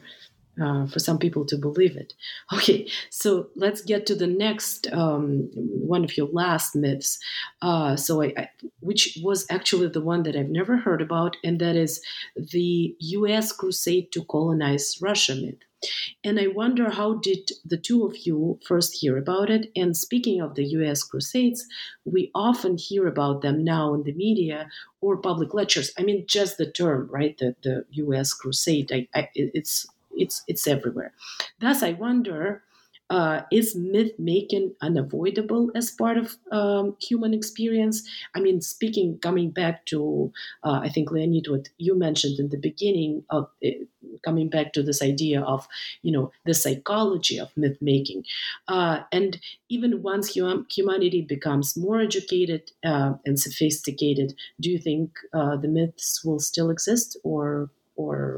uh, for some people to believe it. Okay, so let's get to the next um, one of your last myths. Uh, so, I, I, which was actually the one that I've never heard about, and that is the U.S. crusade to colonize Russia myth. And I wonder how did the two of you first hear about it? And speaking of the US Crusades, we often hear about them now in the media or public lectures. I mean, just the term, right? The, the US Crusade, I, I, it's it's it's everywhere. Thus, I wonder. Uh, is myth making unavoidable as part of um, human experience? I mean, speaking, coming back to, uh, I think, Leonid, what you mentioned in the beginning of uh, coming back to this idea of, you know, the psychology of myth making. Uh, and even once hum- humanity becomes more educated uh, and sophisticated, do you think uh, the myths will still exist or, or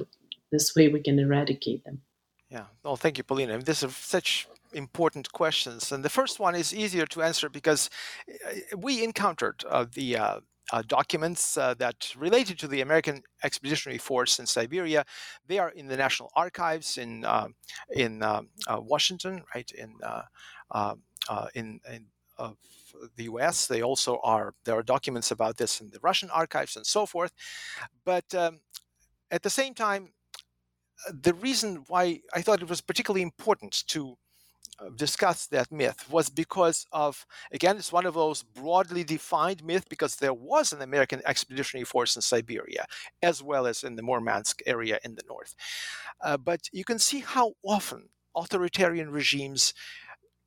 this way we can eradicate them. Yeah. Well, thank you, Polina. These are such important questions. And the first one is easier to answer because uh, we encountered uh, the uh, uh, documents uh, that related to the American Expeditionary Force in Siberia. They are in the National Archives in uh, in Washington, right? In in, in the U.S. They also are there are documents about this in the Russian archives and so forth. But um, at the same time, the reason why I thought it was particularly important to uh, discuss that myth was because of again it's one of those broadly defined myth because there was an american expeditionary force in siberia as well as in the murmansk area in the north. Uh, but you can see how often authoritarian regimes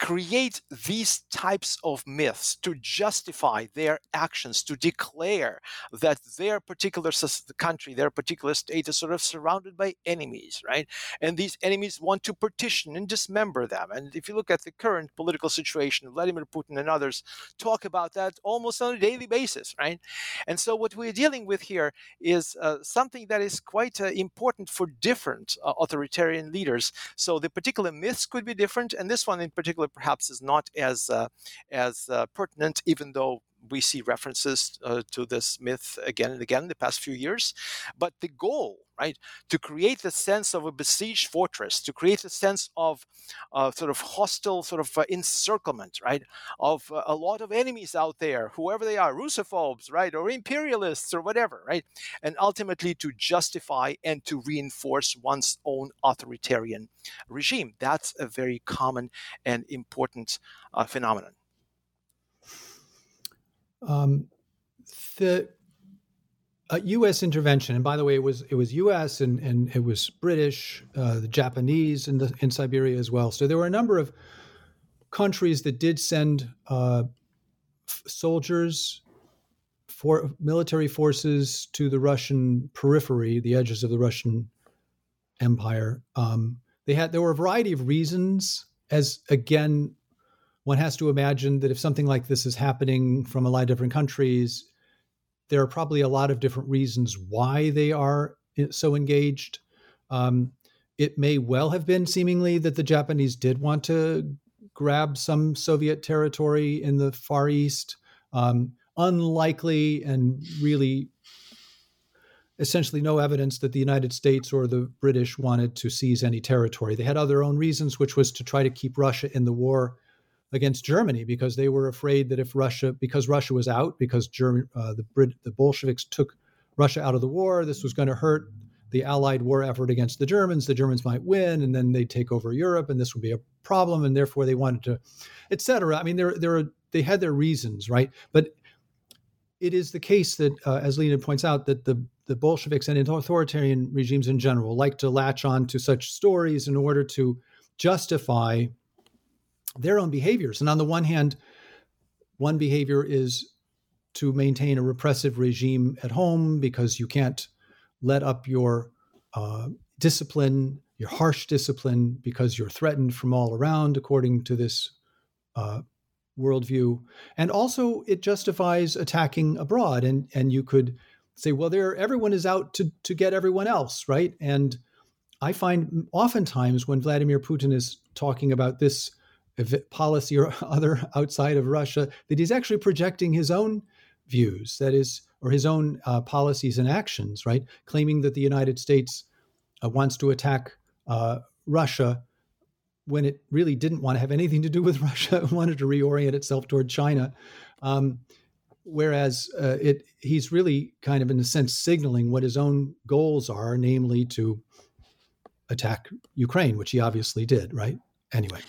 create these types of myths to justify their actions, to declare that their particular country, their particular state is sort of surrounded by enemies, right? And these enemies want to partition and dismember them. And if you look at the current political situation, Vladimir Putin and others talk about that almost on a daily basis, right? And so what we're dealing with here is uh, something that is quite uh, important for different uh, authoritarian leaders. So the particular myths could be different, and this one in particular perhaps is not as uh, as uh, pertinent, even though we see references uh, to this myth again and again in the past few years. But the goal, right, to create the sense of a besieged fortress, to create a sense of uh, sort of hostile sort of uh, encirclement, right, of uh, a lot of enemies out there, whoever they are, Russophobes, right, or imperialists or whatever, right, and ultimately to justify and to reinforce one's own authoritarian regime. That's a very common and important uh, phenomenon. Um, the U.S. intervention, and by the way, it was it was U.S. and and it was British, uh, the Japanese in the in Siberia as well. So there were a number of countries that did send uh, f- soldiers for military forces to the Russian periphery, the edges of the Russian Empire. Um, they had there were a variety of reasons, as again one has to imagine that if something like this is happening from a lot of different countries, there are probably a lot of different reasons why they are so engaged. Um, it may well have been seemingly that the Japanese did want to grab some Soviet territory in the Far East. Um, unlikely and really essentially no evidence that the United States or the British wanted to seize any territory. They had other own reasons, which was to try to keep Russia in the war against Germany because they were afraid that if Russia, because Russia was out, because German, uh, the Brit, the Bolsheviks took Russia out of the war, this was going to hurt the Allied war effort against the Germans. The Germans might win, and then they'd take over Europe, and this would be a problem, and therefore they wanted to, etc. I mean, there, there, are, they had their reasons, right? But it is the case that, uh, as Lena points out, that the the Bolsheviks and authoritarian regimes in general like to latch on to such stories in order to justify their own behaviors. And on the one hand, one behavior is to maintain a repressive regime at home because you can't let up your uh, discipline, your harsh discipline, because you're threatened from all around, according to this uh, worldview. And also, it justifies attacking abroad. And, and you could say, well, there, everyone is out to, to get everyone else, right? And I find oftentimes when Vladimir Putin is talking about this policy or other outside of Russia, that he's actually projecting his own views, that is, or his own uh, policies and actions, right? Claiming that the United States uh, wants to attack uh, Russia when it really didn't want to have anything to do with Russia, wanted to reorient itself toward China. Um, whereas uh, it, he's really kind of, in a sense, signaling what his own goals are, namely to attack Ukraine, which he obviously did, right? Anyway.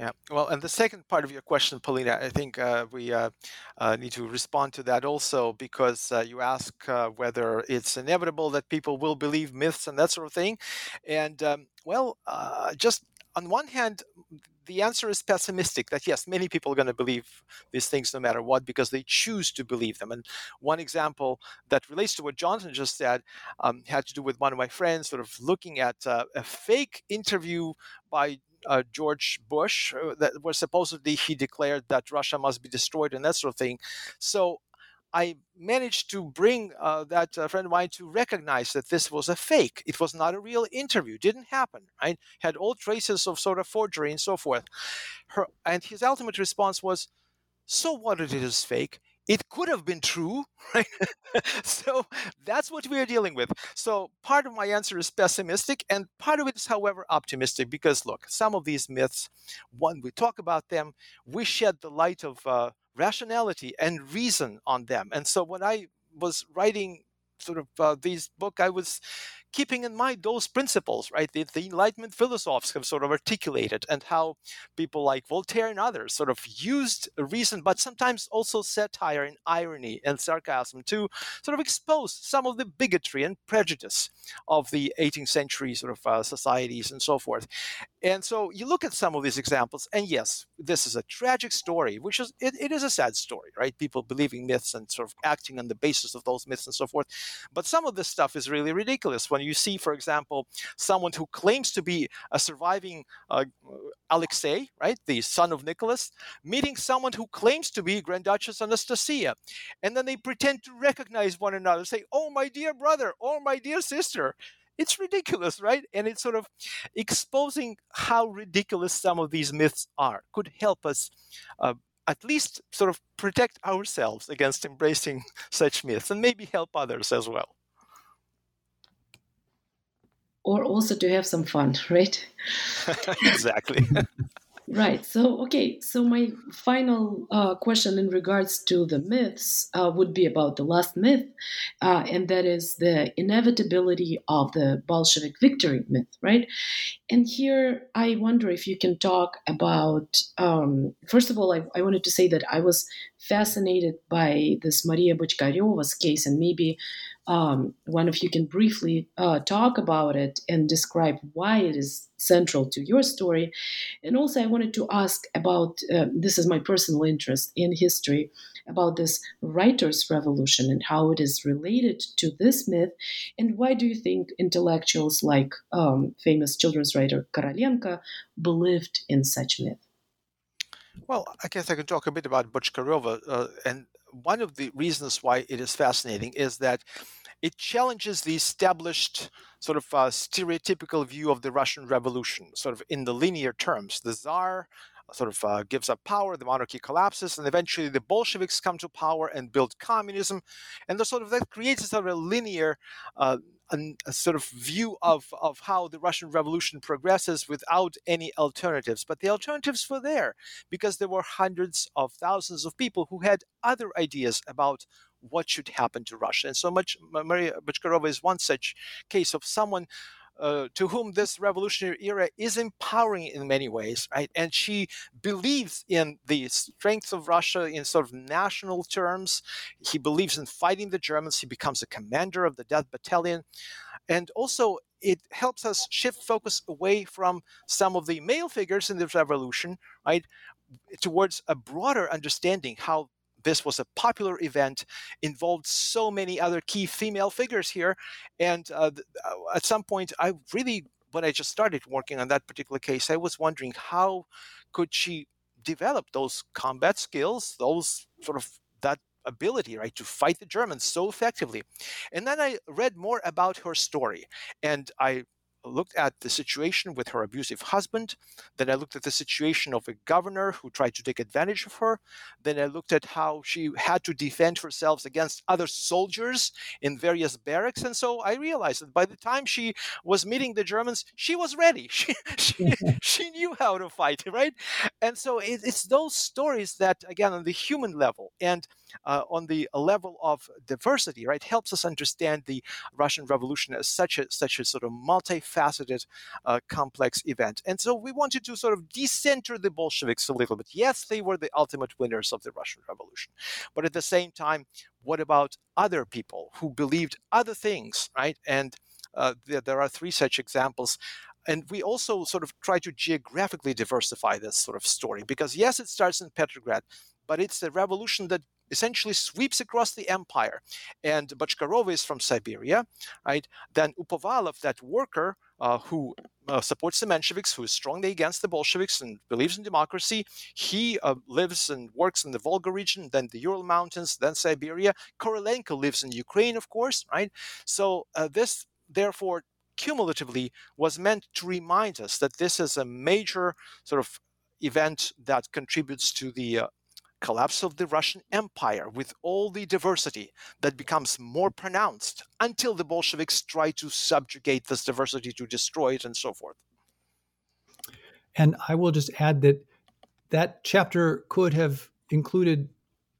Yeah. Well, and the second part of your question, Polina, I think uh, we uh, uh, need to respond to that also because uh, you ask uh, whether it's inevitable that people will believe myths and that sort of thing. And um, well, uh, just on one hand, the answer is pessimistic that yes, many people are going to believe these things no matter what because they choose to believe them. And one example that relates to what Jonathan just said um, had to do with one of my friends sort of looking at a fake interview by uh, George Bush uh, that where supposedly he declared that Russia must be destroyed and that sort of thing. So I managed to bring uh, that uh, friend of mine to recognize that this was a fake. It was not a real interview. Didn't happen. Right? Had all traces of sort of forgery and so forth. Her and his ultimate response was, "So what? It is fake it could have been true, right? so that's what we are dealing with. So part of my answer is pessimistic, and part of it is, however, optimistic because look, some of these myths, when we talk about them, we shed the light of uh, rationality and reason on them. And so when I was writing sort of uh, these book, I was keeping in mind those principles, right? The, the Enlightenment philosophers have sort of articulated, and how people like Voltaire and others sort of used reason, but sometimes also satire and irony and sarcasm to sort of expose some of the bigotry and prejudice of the 18th century sort of uh, societies and so forth. And so you look at some of these examples, and yes, this is a tragic story, which is it, it is a sad story, right? People believing myths and sort of acting on the basis of those myths and so forth. But some of this stuff is really ridiculous. When you see, for example, someone who claims to be a surviving uh, Alexei, right, the son of Nicholas, meeting someone who claims to be Grand Duchess Anastasia, and then they pretend to recognize one another, say, "Oh, my dear brother," "Oh, my dear sister." it's ridiculous, right? And it's sort of exposing how ridiculous some of these myths are could help us uh, at least sort of protect ourselves against embracing such myths and maybe help others as well. Or also to have some fun, right? exactly. Right. So, okay. So, my final uh, question in regards to the myths uh, would be about the last myth, uh, and that is the inevitability of the Bolshevik victory myth, right? And here, I wonder if you can talk about. Um, first of all, I, I wanted to say that I was fascinated by this Maria Bochkareva's case, and maybe um, one of you can briefly uh, talk about it and describe why it is central to your story. And also, I wanted to ask about uh, this is my personal interest in history about this writers' revolution and how it is related to this myth. And why do you think intellectuals like um, famous children's writer Korolenko believed in such myth? Well, I guess I can talk a bit about Bochkareva. Uh, and one of the reasons why it is fascinating is that it challenges the established sort of uh, stereotypical view of the Russian Revolution, sort of in the linear terms. The Tsar sort of uh, gives up power, the monarchy collapses, and eventually the Bolsheviks come to power and build communism, and the sort of that creates a sort of a linear. Uh, a sort of view of, of how the Russian Revolution progresses without any alternatives. But the alternatives were there because there were hundreds of thousands of people who had other ideas about what should happen to Russia. And so much Maria Bochkareva is one such case of someone uh, to whom this revolutionary era is empowering in many ways, right? And she believes in the strength of Russia in sort of national terms. He believes in fighting the Germans. He becomes a commander of the Death Battalion. And also, it helps us shift focus away from some of the male figures in this revolution, right, towards a broader understanding how this was a popular event, involved so many other key female figures here. And uh, uh, at some point, I really, when I just started working on that particular case, I was wondering how could she develop those combat skills, those sort of that ability, right, to fight the Germans so effectively. And then I read more about her story, and I looked at the situation with her abusive husband. Then I looked at the situation of a governor who tried to take advantage of her. Then I looked at how she had to defend herself against other soldiers in various barracks. And so I realized that by the time she was meeting the Germans, she was ready. She, she, she knew how to fight, right? And so it, it's those stories that, again, on the human level and uh, on the level of diversity, right, helps us understand the Russian Revolution as such a such a sort of multifaceted, uh, complex event. And so we wanted to sort of decenter the Bolsheviks a little bit. Yes, they were the ultimate winners of the Russian Revolution, but at the same time, what about other people who believed other things, right? And uh, there, there are three such examples and we also sort of try to geographically diversify this sort of story because yes it starts in petrograd but it's the revolution that essentially sweeps across the empire. And Bochkareva is from Siberia, right? Then Upovalov, that worker uh, who uh, supports the Mensheviks, who is strongly against the Bolsheviks and believes in democracy, he uh, lives and works in the Volga region, then the Ural Mountains, then Siberia. Korolenko lives in Ukraine, of course, right? So uh, this, therefore, cumulatively was meant to remind us that this is a major sort of event that contributes to the uh, collapse of the Russian Empire with all the diversity that becomes more pronounced until the Bolsheviks try to subjugate this diversity to destroy it and so forth. And I will just add that that chapter could have included,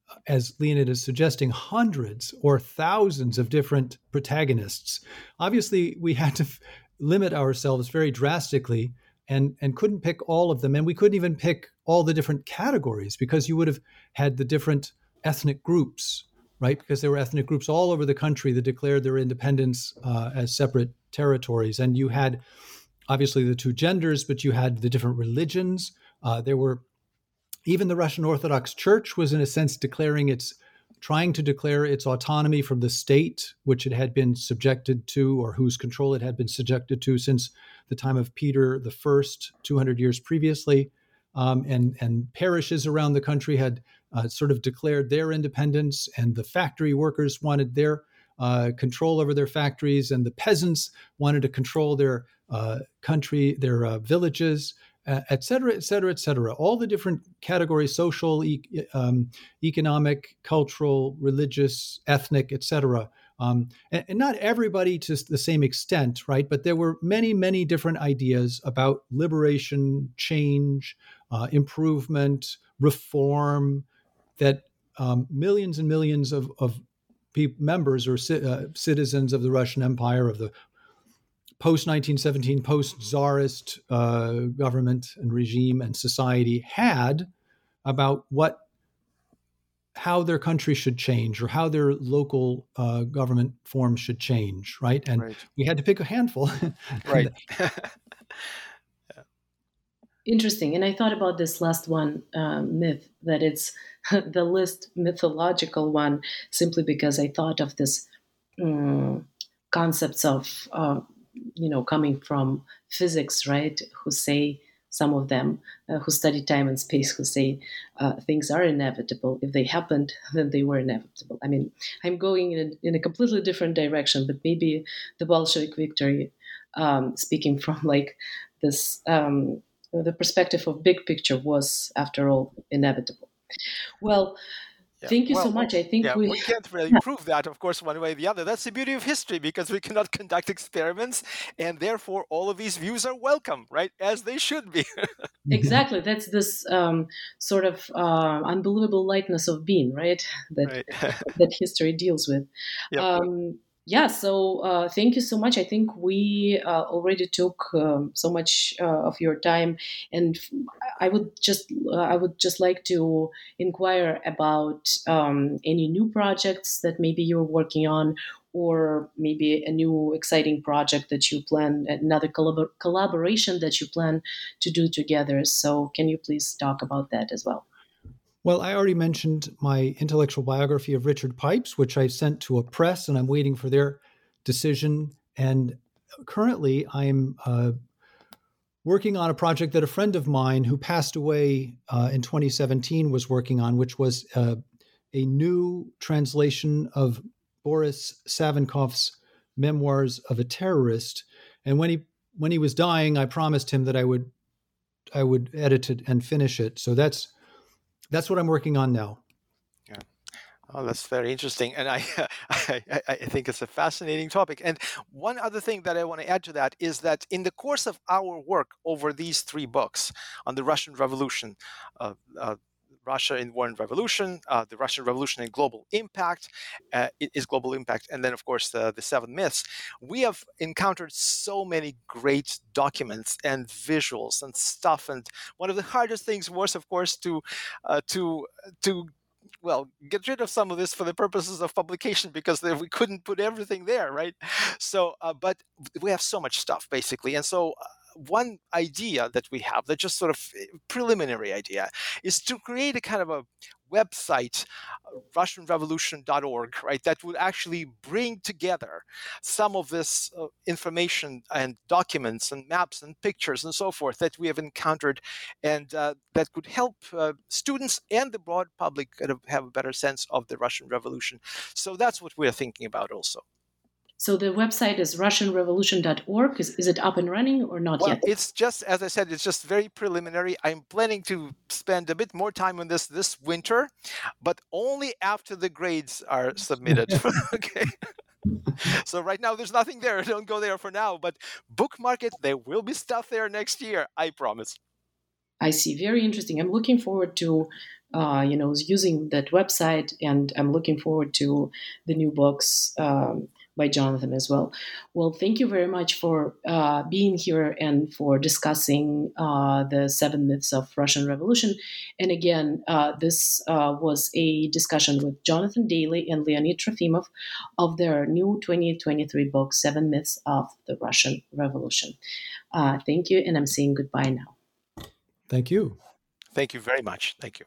uh, as Leonid is suggesting, hundreds or thousands of different protagonists. Obviously, we had to f- limit ourselves very drastically and and couldn't pick all of them. And we couldn't even pick all the different categories because you would have had the different ethnic groups right? Because there were ethnic groups all over the country that declared their independence uh, as separate territories. And you had obviously the two genders but you had the different religions. Uh, there were even the russian orthodox church was in a sense declaring its trying to declare its autonomy from the state which it had been subjected to or whose control it had been subjected to since the time of Peter the First, 200 years previously. Um, and, and parishes around the country had uh, sort of declared their independence, and the factory workers wanted their uh, control over their factories, and the peasants wanted to control their uh, country, their uh, villages, et cetera, et cetera, et cetera. All the different categories social, e- um, economic, cultural, religious, ethnic, et cetera, um, and, and, not everybody to the same extent, right? But there were many, many different ideas about liberation, change, uh, improvement, reform that um, millions and millions of, of pe- members or ci- uh, citizens of the Russian Empire, of the post 1917, post czarist uh, government and regime and society had about what how their country should change or how their local uh, government form should change, right? And right. we had to pick a handful. right. Interesting. And I thought about this last one uh, myth that it's the least mythological one, simply because I thought of this um, concepts of, uh, you know, coming from physics, right? Who say some of them uh, who study time and space who say uh, things are inevitable. If they happened, then they were inevitable. I mean, I'm going in a, in a completely different direction, but maybe the Bolshevik victory, um, speaking from like this, um, the perspective of big picture was, after all, inevitable. Well, yeah. Thank you well, so much. I think yeah, we, we can't really prove that, of course, one way or the other. That's the beauty of history because we cannot conduct experiments, and therefore all of these views are welcome, right? As they should be. exactly. That's this um, sort of uh, unbelievable lightness of being, right? That right. that history deals with. Yep. Um, yeah so uh, thank you so much. I think we uh, already took um, so much uh, of your time and i would just uh, i would just like to inquire about um, any new projects that maybe you're working on or maybe a new exciting project that you plan another collab- collaboration that you plan to do together. So can you please talk about that as well Well, I already mentioned my intellectual biography of Richard Pipes, which I sent to a press, and I'm waiting for their decision. And currently, I'm uh, working on a project that a friend of mine who passed away uh, in 2017 was working on, which was uh, a new translation of Boris Savinkov's Memoirs of a Terrorist. And when he when he was dying, I promised him that I would I would edit it and finish it. So that's that's what I'm working on now. Yeah. Oh, that's very interesting, and I, I, I think it's a fascinating topic. And one other thing that I want to add to that is that in the course of our work over these three books on the Russian Revolution, uh, uh, Russia in War and Revolution, uh, the Russian Revolution and Global Impact, uh, is Global Impact, and then of course the, the Seven Myths. We have encountered so many great documents and visuals and stuff, and one of the hardest things was, of course, to uh, to to well get rid of some of this for the purposes of publication because we couldn't put everything there right so uh, but we have so much stuff basically and so uh, one idea that we have, that just sort of eh, preliminary idea, is to create a kind of a website, uh, RussianRevolution.org, right, that would actually bring together some of this uh, information and documents and maps and pictures and so forth that we have encountered, and uh, that could help uh, students and the broad public have a better sense of the Russian Revolution. So that's what we're thinking about also. So the website is RussianRevolution.org. Is, is it up and running or not well, yet? It's just, as I said, it's just very preliminary. I'm planning to spend a bit more time on this this winter, but only after the grades are submitted. okay. so right now there's nothing there. Don't go there for now. But bookmark it. There will be stuff there next year. I promise. I see. Very interesting. I'm looking forward to, uh, you know, using that website, and I'm looking forward to the new books. Um, by Jonathan as well. Well, thank you very much for uh, being here and for discussing uh, the seven myths of Russian Revolution. And again, uh, this uh, was a discussion with Jonathan Daly and Leonid Trofimov of their new 2023 book, Seven Myths of the Russian Revolution. Uh, thank you, and I'm saying goodbye now. Thank you. Thank you very much. Thank you.